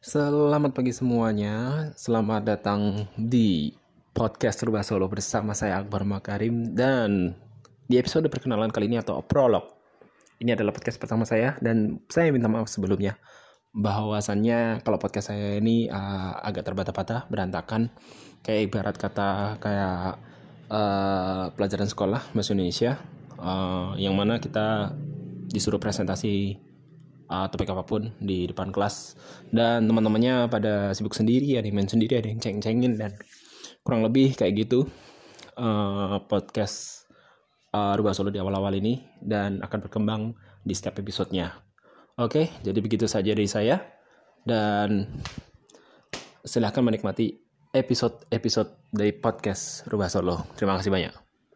Selamat pagi semuanya, selamat datang di podcast Rubah Solo bersama saya Akbar Makarim. Dan di episode perkenalan kali ini atau prolog. Ini adalah podcast pertama saya. Dan saya minta maaf sebelumnya bahwasannya kalau podcast saya ini uh, agak terbata-bata, berantakan, kayak ibarat kata kayak uh, pelajaran sekolah bahasa Indonesia, uh, yang mana kita disuruh presentasi uh, topik apa pun di depan kelas. Dan teman-temannya pada sibuk sendiri ada yang main sendiri ada yang ceng-cengin dan kurang lebih kayak gitu uh, podcast uh, Rubah Solo di awal-awal ini dan akan berkembang di setiap episodenya. Oke jadi begitu saja dari saya dan silahkan menikmati episode-episode dari podcast Rubah Solo. Terima kasih banyak